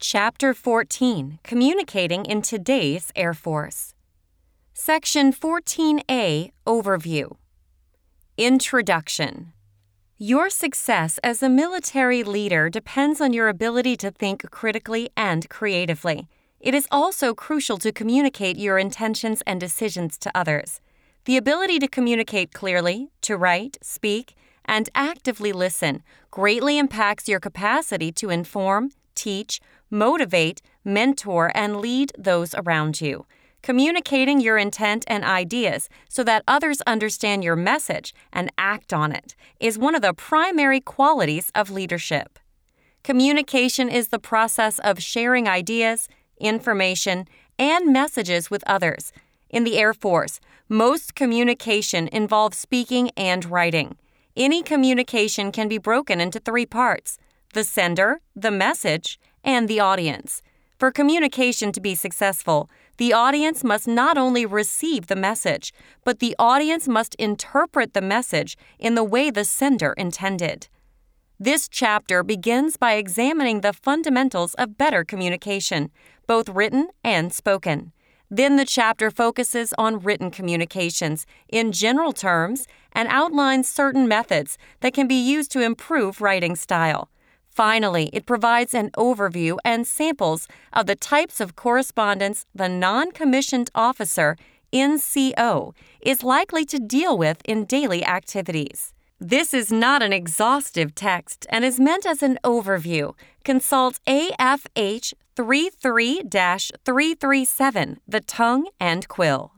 Chapter 14 Communicating in Today's Air Force. Section 14A Overview Introduction Your success as a military leader depends on your ability to think critically and creatively. It is also crucial to communicate your intentions and decisions to others. The ability to communicate clearly, to write, speak, and actively listen greatly impacts your capacity to inform, teach, motivate, mentor, and lead those around you. Communicating your intent and ideas so that others understand your message and act on it is one of the primary qualities of leadership. Communication is the process of sharing ideas, information, and messages with others. In the Air Force, most communication involves speaking and writing. Any communication can be broken into three parts the sender, the message, and the audience. For communication to be successful, the audience must not only receive the message, but the audience must interpret the message in the way the sender intended. This chapter begins by examining the fundamentals of better communication, both written and spoken. Then the chapter focuses on written communications in general terms and outlines certain methods that can be used to improve writing style. Finally, it provides an overview and samples of the types of correspondence the non commissioned officer, NCO, is likely to deal with in daily activities. This is not an exhaustive text and is meant as an overview. Consult AFH 33 337, The Tongue and Quill.